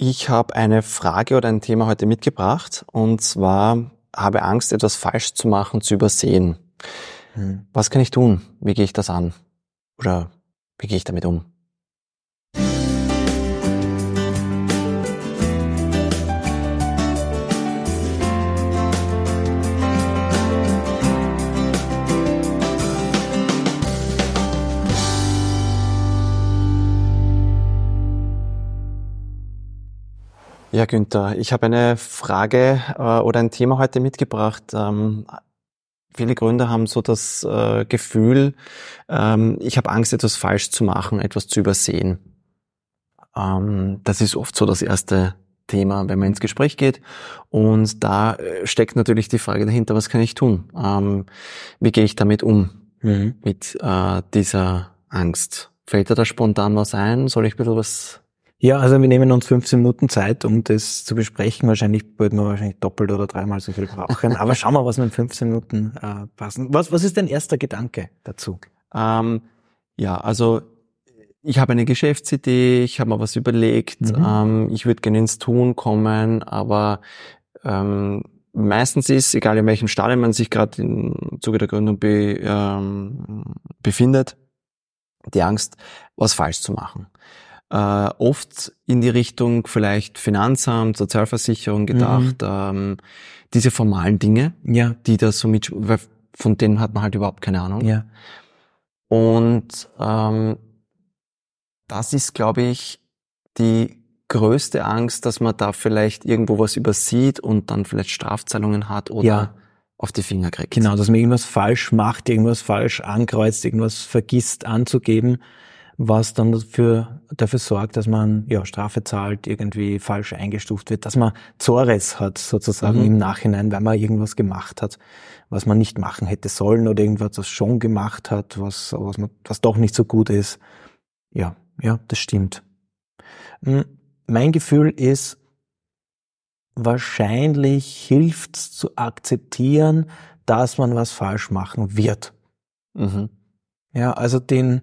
Ich habe eine Frage oder ein Thema heute mitgebracht und zwar habe Angst, etwas falsch zu machen, zu übersehen. Hm. Was kann ich tun? Wie gehe ich das an? Oder wie gehe ich damit um? Ja, Günther, ich habe eine Frage äh, oder ein Thema heute mitgebracht. Ähm, viele Gründer haben so das äh, Gefühl, ähm, ich habe Angst, etwas falsch zu machen, etwas zu übersehen. Ähm, das ist oft so das erste Thema, wenn man ins Gespräch geht. Und da äh, steckt natürlich die Frage dahinter, was kann ich tun? Ähm, wie gehe ich damit um, mhm. mit äh, dieser Angst? Fällt dir da spontan was ein? Soll ich ein bisschen was ja, also wir nehmen uns 15 Minuten Zeit, um das zu besprechen. Wahrscheinlich würden wir wahrscheinlich doppelt oder dreimal so viel brauchen. Aber schauen wir, was in 15 Minuten äh, passen. Was, was ist dein erster Gedanke dazu? Ähm, ja, also ich habe eine Geschäftsidee, ich habe mir was überlegt, mhm. ähm, ich würde gerne ins Tun kommen, aber ähm, meistens ist, egal in welchem Stadium man sich gerade im Zuge der Gründung be, ähm, befindet, die Angst, was falsch zu machen äh, oft in die Richtung vielleicht Finanzamt, Sozialversicherung gedacht, mhm. ähm, diese formalen Dinge, ja. die da so mit, von denen hat man halt überhaupt keine Ahnung. Ja. Und ähm, das ist, glaube ich, die größte Angst, dass man da vielleicht irgendwo was übersieht und dann vielleicht Strafzahlungen hat oder ja. auf die Finger kriegt. Genau, dass man irgendwas falsch macht, irgendwas falsch ankreuzt, irgendwas vergisst anzugeben was dann dafür, dafür sorgt, dass man ja, Strafe zahlt, irgendwie falsch eingestuft wird, dass man Zores hat sozusagen mhm. im Nachhinein, weil man irgendwas gemacht hat, was man nicht machen hätte sollen oder irgendwas, was schon gemacht hat, was, was, man, was doch nicht so gut ist. Ja, ja, das stimmt. Hm, mein Gefühl ist, wahrscheinlich hilft es zu akzeptieren, dass man was falsch machen wird. Mhm. Ja, also den,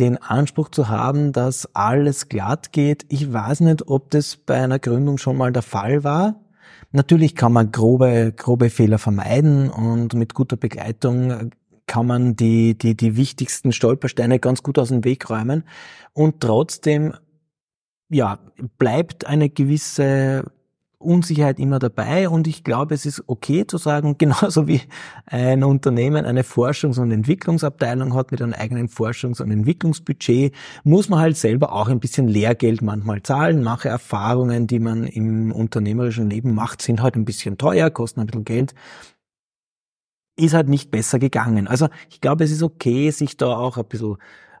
den Anspruch zu haben, dass alles glatt geht. Ich weiß nicht, ob das bei einer Gründung schon mal der Fall war. Natürlich kann man grobe, grobe Fehler vermeiden und mit guter Begleitung kann man die, die, die wichtigsten Stolpersteine ganz gut aus dem Weg räumen. Und trotzdem, ja, bleibt eine gewisse Unsicherheit immer dabei und ich glaube, es ist okay zu sagen, genauso wie ein Unternehmen eine Forschungs- und Entwicklungsabteilung hat mit einem eigenen Forschungs- und Entwicklungsbudget, muss man halt selber auch ein bisschen Lehrgeld manchmal zahlen. Manche Erfahrungen, die man im unternehmerischen Leben macht, sind halt ein bisschen teuer, kosten ein bisschen Geld. Ist halt nicht besser gegangen. Also ich glaube, es ist okay, sich da auch ein bisschen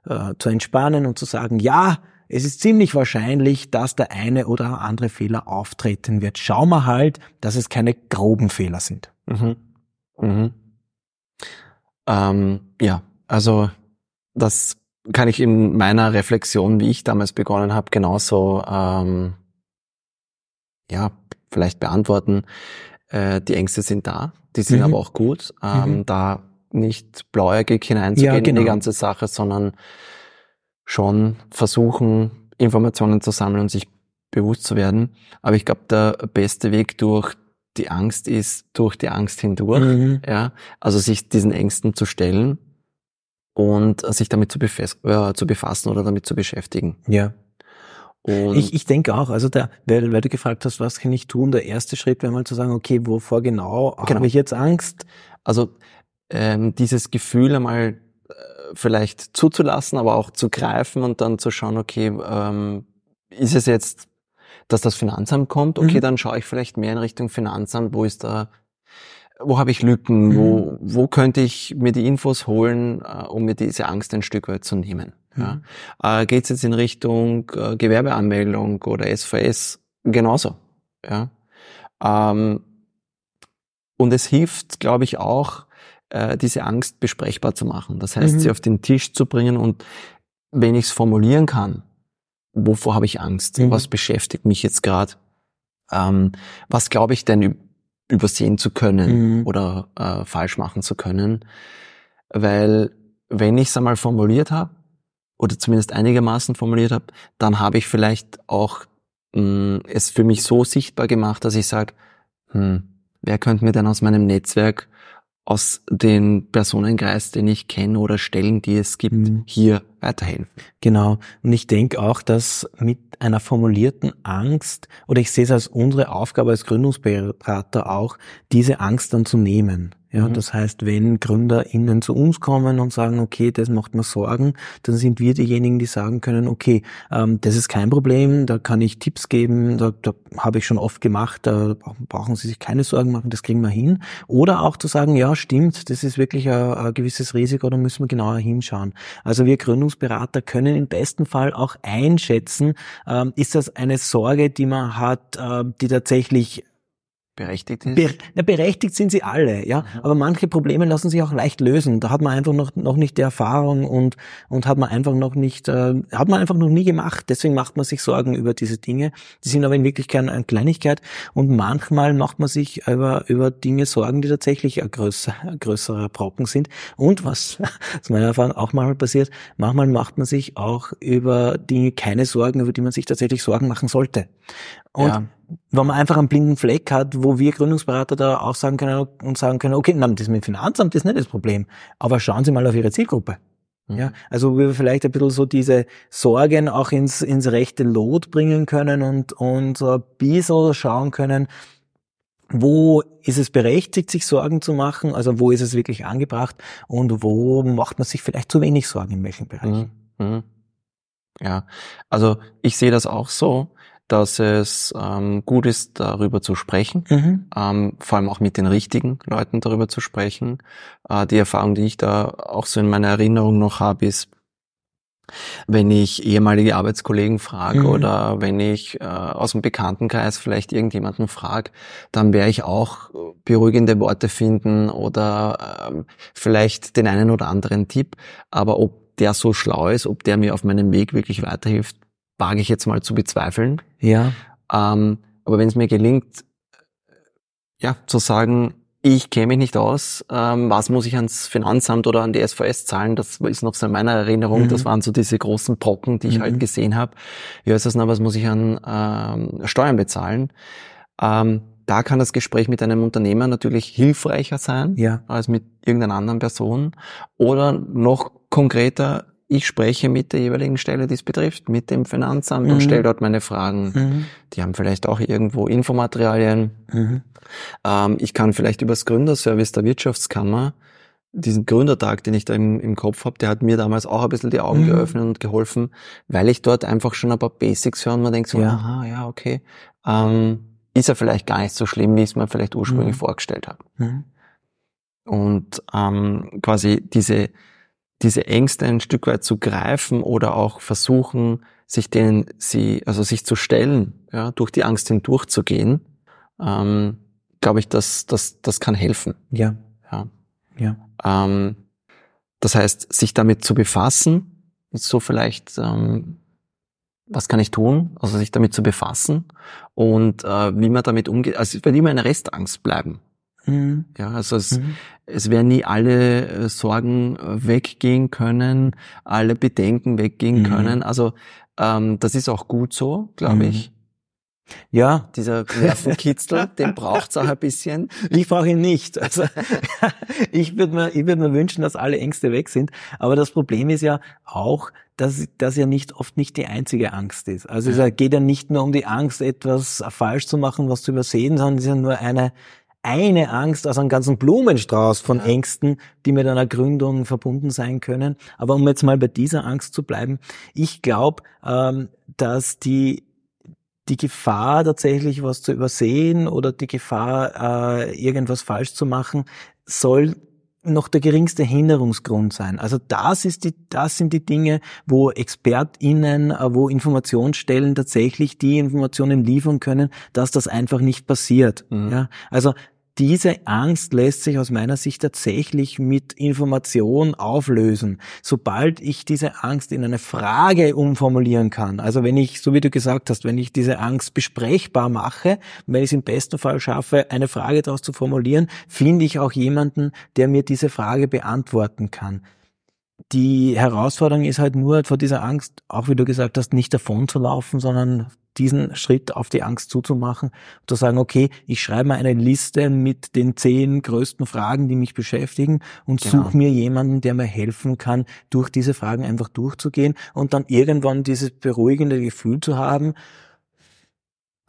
äh, zu entspannen und zu sagen, ja, es ist ziemlich wahrscheinlich, dass der eine oder andere Fehler auftreten wird. Schauen wir halt, dass es keine groben Fehler sind. Mhm. Mhm. Ähm, ja, also das kann ich in meiner Reflexion, wie ich damals begonnen habe, genauso ähm, ja vielleicht beantworten. Äh, die Ängste sind da, die sind mhm. aber auch gut. Ähm, mhm. Da nicht blauäugig hineinzugehen ja, genau. in die genau. ganze Sache, sondern schon versuchen, Informationen zu sammeln und sich bewusst zu werden. Aber ich glaube, der beste Weg durch die Angst ist durch die Angst hindurch. Mhm. Ja, also sich diesen Ängsten zu stellen und sich damit zu, äh, zu befassen oder damit zu beschäftigen. Ja. Und ich, ich denke auch, also der, weil, weil du gefragt hast, was kann ich tun, der erste Schritt wäre mal zu sagen, okay, wovor genau, genau. habe ich jetzt Angst? Also ähm, dieses Gefühl einmal vielleicht zuzulassen, aber auch zu greifen und dann zu schauen, okay, ähm, ist es jetzt, dass das Finanzamt kommt? Okay, mhm. dann schaue ich vielleicht mehr in Richtung Finanzamt, wo ist da, wo habe ich Lücken, mhm. wo, wo könnte ich mir die Infos holen, äh, um mir diese Angst ein Stück weit zu nehmen. Mhm. Ja? Äh, Geht es jetzt in Richtung äh, Gewerbeanmeldung oder SVS? Genauso. Ja? Ähm, und es hilft, glaube ich, auch, äh, diese Angst besprechbar zu machen. Das heißt, mhm. sie auf den Tisch zu bringen und wenn ich es formulieren kann, wovor habe ich Angst? Mhm. Was beschäftigt mich jetzt gerade? Ähm, was glaube ich denn übersehen zu können mhm. oder äh, falsch machen zu können? Weil wenn ich es einmal formuliert habe oder zumindest einigermaßen formuliert habe, dann habe ich vielleicht auch mh, mm, es für mich so sichtbar gemacht, dass ich sage, hm, wer könnte mir denn aus meinem Netzwerk aus den Personenkreis, den ich kenne oder Stellen, die es gibt, mhm. hier weiterhelfen. Genau. Und ich denke auch, dass mit einer formulierten Angst, oder ich sehe es als unsere Aufgabe als Gründungsberater auch, diese Angst dann zu nehmen. Ja, mhm. das heißt, wenn GründerInnen zu uns kommen und sagen, okay, das macht mir Sorgen, dann sind wir diejenigen, die sagen können, okay, ähm, das ist kein Problem, da kann ich Tipps geben, da, da habe ich schon oft gemacht, da brauchen Sie sich keine Sorgen machen, das kriegen wir hin. Oder auch zu sagen, ja, stimmt, das ist wirklich ein, ein gewisses Risiko, da müssen wir genauer hinschauen. Also wir Gründungsberater können im besten Fall auch einschätzen, ähm, ist das eine Sorge, die man hat, äh, die tatsächlich berechtigt ist? Be ja, berechtigt sind sie alle, ja. Mhm. Aber manche Probleme lassen sich auch leicht lösen. Da hat man einfach noch, noch nicht die Erfahrung und, und hat man einfach noch nicht, äh, hat man einfach noch nie gemacht. Deswegen macht man sich Sorgen über diese Dinge. Die sind aber in Wirklichkeit eine Kleinigkeit. Und manchmal macht man sich über, über Dinge Sorgen, die tatsächlich ein, größer, ein größerer Brocken sind. Und was, aus meiner Erfahrung auch mal passiert, manchmal macht man sich auch über Dinge keine Sorgen, über die man sich tatsächlich Sorgen machen sollte. Und ja wenn man einfach einen blinden Fleck hat, wo wir Gründungsberater da auch sagen können und sagen können, okay, nein, das mit dem Finanzamt ist nicht das Problem, aber schauen Sie mal auf Ihre Zielgruppe. Ja, also wir vielleicht ein bisschen so diese Sorgen auch ins, ins rechte Lot bringen können und, und so ein bisschen schauen können, wo ist es berechtigt, sich Sorgen zu machen, also wo ist es wirklich angebracht und wo macht man sich vielleicht zu wenig Sorgen in welchen Bereichen. Mhm. Mhm. Ja, also ich sehe das auch so dass es ähm, gut ist, darüber zu sprechen, mhm. ähm, vor allem auch mit den richtigen Leuten darüber zu sprechen. Äh, die Erfahrung, die ich da auch so in meiner Erinnerung noch habe, ist, wenn ich ehemalige Arbeitskollegen frage mhm. oder wenn ich äh, aus dem Bekanntenkreis vielleicht irgendjemanden frage, dann werde ich auch beruhigende Worte finden oder ähm, vielleicht den einen oder anderen Tipp. Aber ob der so schlau ist, ob der mir auf meinem Weg wirklich weiterhilft, wage ich jetzt mal zu bezweifeln. Ja. Ähm, aber wenn es mir gelingt, ja, zu sagen, ich kenne mich nicht aus, ähm, was muss ich ans Finanzamt oder an die SVS zahlen, das ist noch so in meiner Erinnerung, mhm. das waren so diese großen Brocken, die ich mhm. halt gesehen habe. Ja, ist das noch, was muss ich an ähm, Steuern bezahlen? Ähm, da kann das Gespräch mit einem Unternehmer natürlich hilfreicher sein ja. als mit irgendeiner anderen Person. Oder noch konkreter, ich spreche mit der jeweiligen Stelle, die es betrifft, mit dem Finanzamt mhm. und stelle dort meine Fragen. Mhm. Die haben vielleicht auch irgendwo Infomaterialien. Mhm. Ähm, ich kann vielleicht übers Gründerservice der Wirtschaftskammer diesen Gründertag, den ich da im, im Kopf habe, der hat mir damals auch ein bisschen die Augen mhm. geöffnet und geholfen, weil ich dort einfach schon ein paar Basics höre und man denkt so, ja. aha, ja, okay, ähm, ist ja vielleicht gar nicht so schlimm, wie ich es mir vielleicht ursprünglich mhm. vorgestellt habe. Mhm. Und ähm, quasi diese diese Ängste ein Stück weit zu greifen oder auch versuchen, sich denen sie, also sich zu stellen, ja, durch die Angst hindurchzugehen, ähm, glaube ich, dass das, das kann helfen. Ja. Ja. ja. Ähm, das heißt, sich damit zu befassen, so vielleicht, ähm, was kann ich tun? Also sich damit zu befassen und äh, wie man damit umgeht. Also es wird immer eine Restangst bleiben. Mhm. Ja, also es, mhm. es werden nie alle äh, Sorgen äh, weggehen können, alle Bedenken weggehen mhm. können. Also ähm, das ist auch gut so, glaube mhm. ich. Ja. Dieser Nervenkitzel, den braucht's auch ein bisschen. Ich brauche ihn nicht. Also ich würde mir, ich würde mir wünschen, dass alle Ängste weg sind. Aber das Problem ist ja auch, dass das ja nicht oft nicht die einzige Angst ist. Also es geht ja nicht nur um die Angst, etwas falsch zu machen, was zu übersehen, sondern es ist ja nur eine eine Angst aus einem ganzen Blumenstrauß von. Ängsten, die mit einer Gründung verbunden sein können. Aber um jetzt mal bei dieser Angst zu bleiben, ich glaube, ähm, dass die die Gefahr tatsächlich was zu übersehen oder die Gefahr, äh, irgendwas falsch zu machen, soll noch der geringste Hinderungsgrund sein. Also das ist die, das sind die Dinge, wo ExpertInnen, äh, wo Informationsstellen tatsächlich die Informationen liefern können, dass das einfach nicht passiert. Mhm. Ja, also diese Angst lässt sich aus meiner Sicht tatsächlich mit Information auflösen. Sobald ich diese Angst in eine Frage umformulieren kann, also wenn ich, so wie du gesagt hast, wenn ich diese Angst besprechbar mache, wenn ich es im besten Fall schaffe, eine Frage daraus zu formulieren, finde ich auch jemanden, der mir diese Frage beantworten kann die Herausforderung ist halt nur vor dieser Angst, auch wie du gesagt hast, nicht davon zu laufen, sondern diesen Schritt auf die Angst zuzumachen, zu sagen, okay, ich schreibe mal eine Liste mit den zehn größten Fragen, die mich beschäftigen und genau. suche mir jemanden, der mir helfen kann, durch diese Fragen einfach durchzugehen und dann irgendwann dieses beruhigende Gefühl zu haben,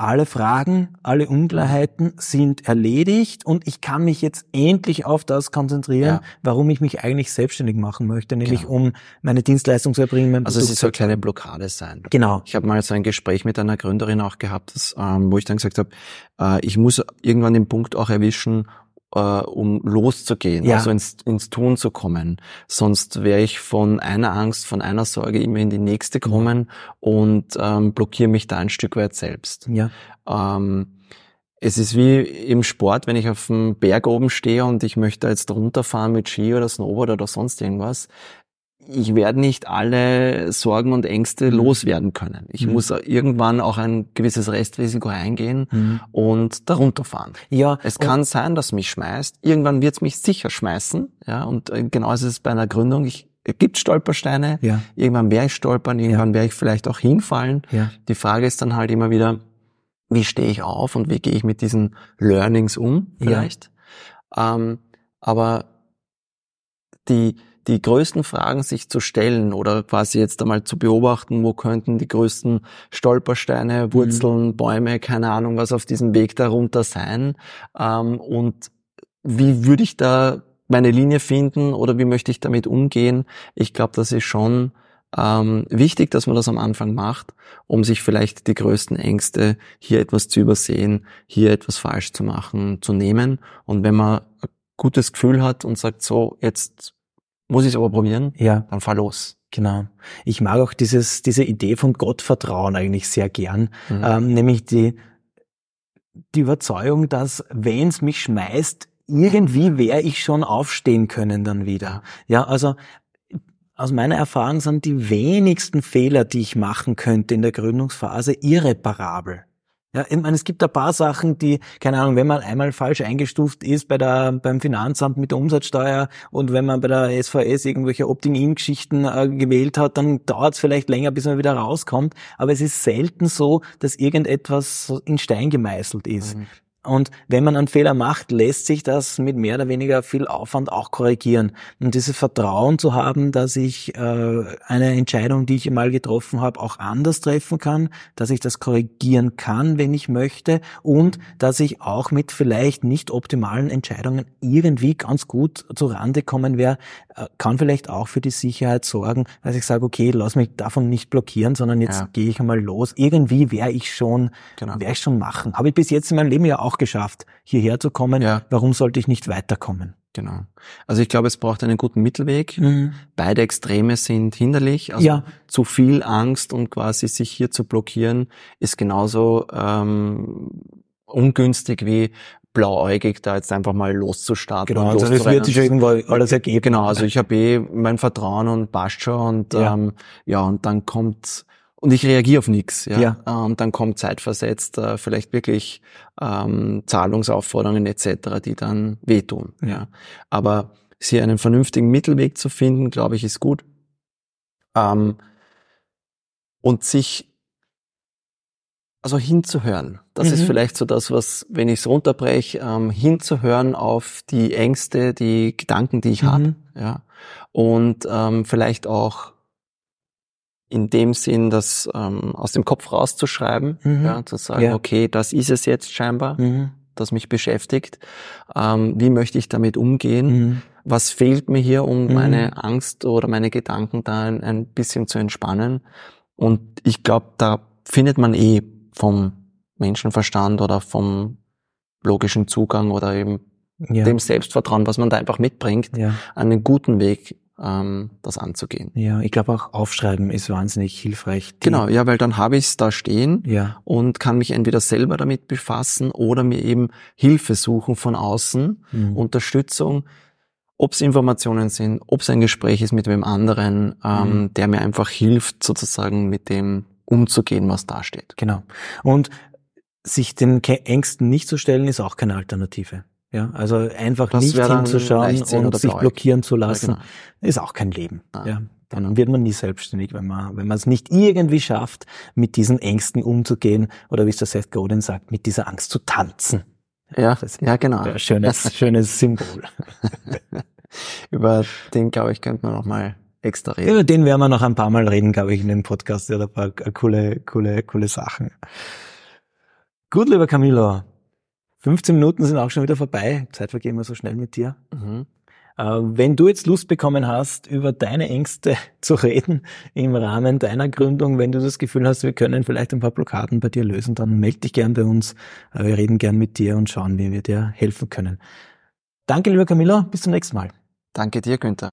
alle Fragen, alle Unklarheiten sind erledigt und ich kann mich jetzt endlich auf das konzentrieren, ja. warum ich mich eigentlich selbstständig machen möchte, nämlich genau. um meine Dienstleistung zu erbringen. also es soll eine kleine Blockade sein. Genau. Ich habe mal so ein Gespräch mit einer Gründerin auch gehabt, das, ähm, wo ich dann gesagt habe, äh, ich muss irgendwann den Punkt auch erwischen, äh, um loszugehen, ja. also ins, ins Tun zu kommen. Sonst wäre ich von einer Angst, von einer Sorge immer in die nächste kommen und ähm, blockiere mich da ein Stück weit selbst. Ja. Ähm, es ist wie im Sport, wenn ich auf dem Berg oben stehe und ich möchte jetzt runterfahren mit Ski oder Snowboard oder sonst irgendwas, ich werde nicht alle Sorgen und Ängste mhm. loswerden können. Ich mhm. muss irgendwann auch ein gewisses Restrisiko eingehen mhm. und darunter fahren. Ja. Es kann sein, dass mich schmeißt. Irgendwann wird es mich sicher schmeißen. Ja, und äh, genau ist es bei einer Gründung. Ich, es gibt Stolpersteine. Ja. Irgendwann werde ich stolpern. Irgendwann ja. werde ich vielleicht auch hinfallen. Ja. Die Frage ist dann halt immer wieder, wie stehe ich auf und wie gehe ich mit diesen Learnings um? Vielleicht. Ja. Ähm, aber die die größten Fragen sich zu stellen oder quasi jetzt einmal zu beobachten, wo könnten die größten Stolpersteine, mhm. Wurzeln, mhm. Bäume, keine Ahnung, was auf diesem Weg darunter sein ähm, und wie würde ich da meine Linie finden oder wie möchte ich damit umgehen? Ich glaube, das ist schon ähm, wichtig, dass man das am Anfang macht, um sich vielleicht die größten Ängste hier etwas zu übersehen, hier etwas falsch zu machen, zu nehmen. Und wenn man ein gutes Gefühl hat und sagt, so, jetzt muss ich es aber probieren? Ja. Dann fahr los. Genau. Ich mag auch dieses, diese Idee von Gottvertrauen eigentlich sehr gern. Mhm. Ähm, nämlich die, die Überzeugung, dass wenn es mich schmeißt, irgendwie wäre ich schon aufstehen können dann wieder. Ja, also aus meiner Erfahrung sind die wenigsten Fehler, die ich machen könnte in der Gründungsphase, irreparabel. Ja, ich meine, es gibt ein paar Sachen, die, keine Ahnung, wenn man einmal falsch eingestuft ist bei der, beim Finanzamt mit der Umsatzsteuer und wenn man bei der SVS irgendwelche Opt-in-Geschichten äh, gewählt hat, dann dauert es vielleicht länger, bis man wieder rauskommt. Aber es ist selten so, dass irgendetwas in Stein gemeißelt ist. Mhm. Und wenn man einen Fehler macht, lässt sich das mit mehr oder weniger viel Aufwand auch korrigieren. Und dieses Vertrauen zu haben, dass ich äh, eine Entscheidung, die ich mal getroffen habe, auch anders treffen kann, dass ich das korrigieren kann, wenn ich möchte und dass ich auch mit vielleicht nicht optimalen Entscheidungen irgendwie ganz gut zu Rande kommen werde, äh, kann vielleicht auch für die Sicherheit sorgen, dass ich sage, okay, lass mich davon nicht blockieren, sondern jetzt ja. gehe ich einmal los. Irgendwie werde ich schon, genau. werde ich schon machen. Habe ich bis jetzt in meinem Leben ja auch auch geschafft, hierher zu kommen. Ja. Warum sollte ich nicht weiterkommen? Genau. Also ich glaube, es braucht einen guten Mittelweg. Mhm. Beide Extreme sind hinderlich. Also ja. zu viel Angst und quasi sich hier zu blockieren ist genauso ähm, ungünstig wie blauäugig da jetzt einfach mal loszustarten. Genau, also das wird sich irgendwo alles ergeben. Genau, also ich habe eh mein Vertrauen und passt schon und ja, ähm, ja und dann kommt und ich reagiere auf nichts. Ja? ja. Äh, und dann kommt zeitversetzt äh, vielleicht wirklich ähm, Zahlungsaufforderungen etc., die dann wehtun. Ja. ja. Aber hier einen vernünftigen Mittelweg zu finden, glaube ich, ist gut. Ähm, und sich also hinzuhören. Das mhm. ist vielleicht so das, was, wenn ich es runterbreche, ähm, hinzuhören auf die Ängste, die Gedanken, die ich mhm. habe. Ja. Und ähm, vielleicht auch in dem Sinn, das ähm, aus dem Kopf rauszuschreiben, mhm. ja, zu sagen, ja. okay, das ist es jetzt scheinbar, mhm. das mich beschäftigt. Ähm, wie möchte ich damit umgehen? Mhm. Was fehlt mir hier, um mhm. meine Angst oder meine Gedanken da ein, ein bisschen zu entspannen? Und ich glaube, da findet man eh vom Menschenverstand oder vom logischen Zugang oder eben ja. dem Selbstvertrauen, was man da einfach mitbringt, ja. einen guten Weg, ähm, das anzugehen. Ja, ich glaube auch aufschreiben ist wahnsinnig hilfreich. Genau, ja, weil dann habe ich es da stehen ja. und kann mich entweder selber damit befassen oder mir eben Hilfe suchen von außen, mhm. Unterstützung, ob es Informationen sind, ob es ein Gespräch ist mit wem anderen, ähm, mhm. der mir einfach hilft, sozusagen mit dem umzugehen, was da steht. Genau. Und sich den Ängsten nicht zu stellen, ist auch keine Alternative. Ja, also einfach das nicht hinzuschauen und sich blockieren zu lassen, ja, genau. ist auch kein Leben. Ah, ja, dann genau. wird man nie selbstständig, wenn man, wenn man es nicht irgendwie schafft, mit diesen Ängsten umzugehen oder wie es der Seth Godin sagt, mit dieser Angst zu tanzen. Ja, ja, genau. Ein schönes, schönes Symbol. Über den, glaube ich, könnte man noch mal extra reden. Über den werden wir noch ein paar Mal reden, glaube ich, in dem Podcast. Ja, da paar coole, coole, coole Sachen. Gut, lieber Camilo. 15 Minuten sind auch schon wieder vorbei. Zeit vergehen wir so schnell mit dir. Mhm. Äh, wenn du jetzt Lust bekommen hast, über deine Ängste zu reden im Rahmen deiner Gründung, wenn du das Gefühl hast, wir können vielleicht ein paar Blockaden bei dir lösen, dann melde dich gern bei uns. Äh, wir reden gern mit dir und schauen, wie wir dir helfen können. Danke, lieber Camilla. Bis zum nächsten Mal. Danke dir, Günther.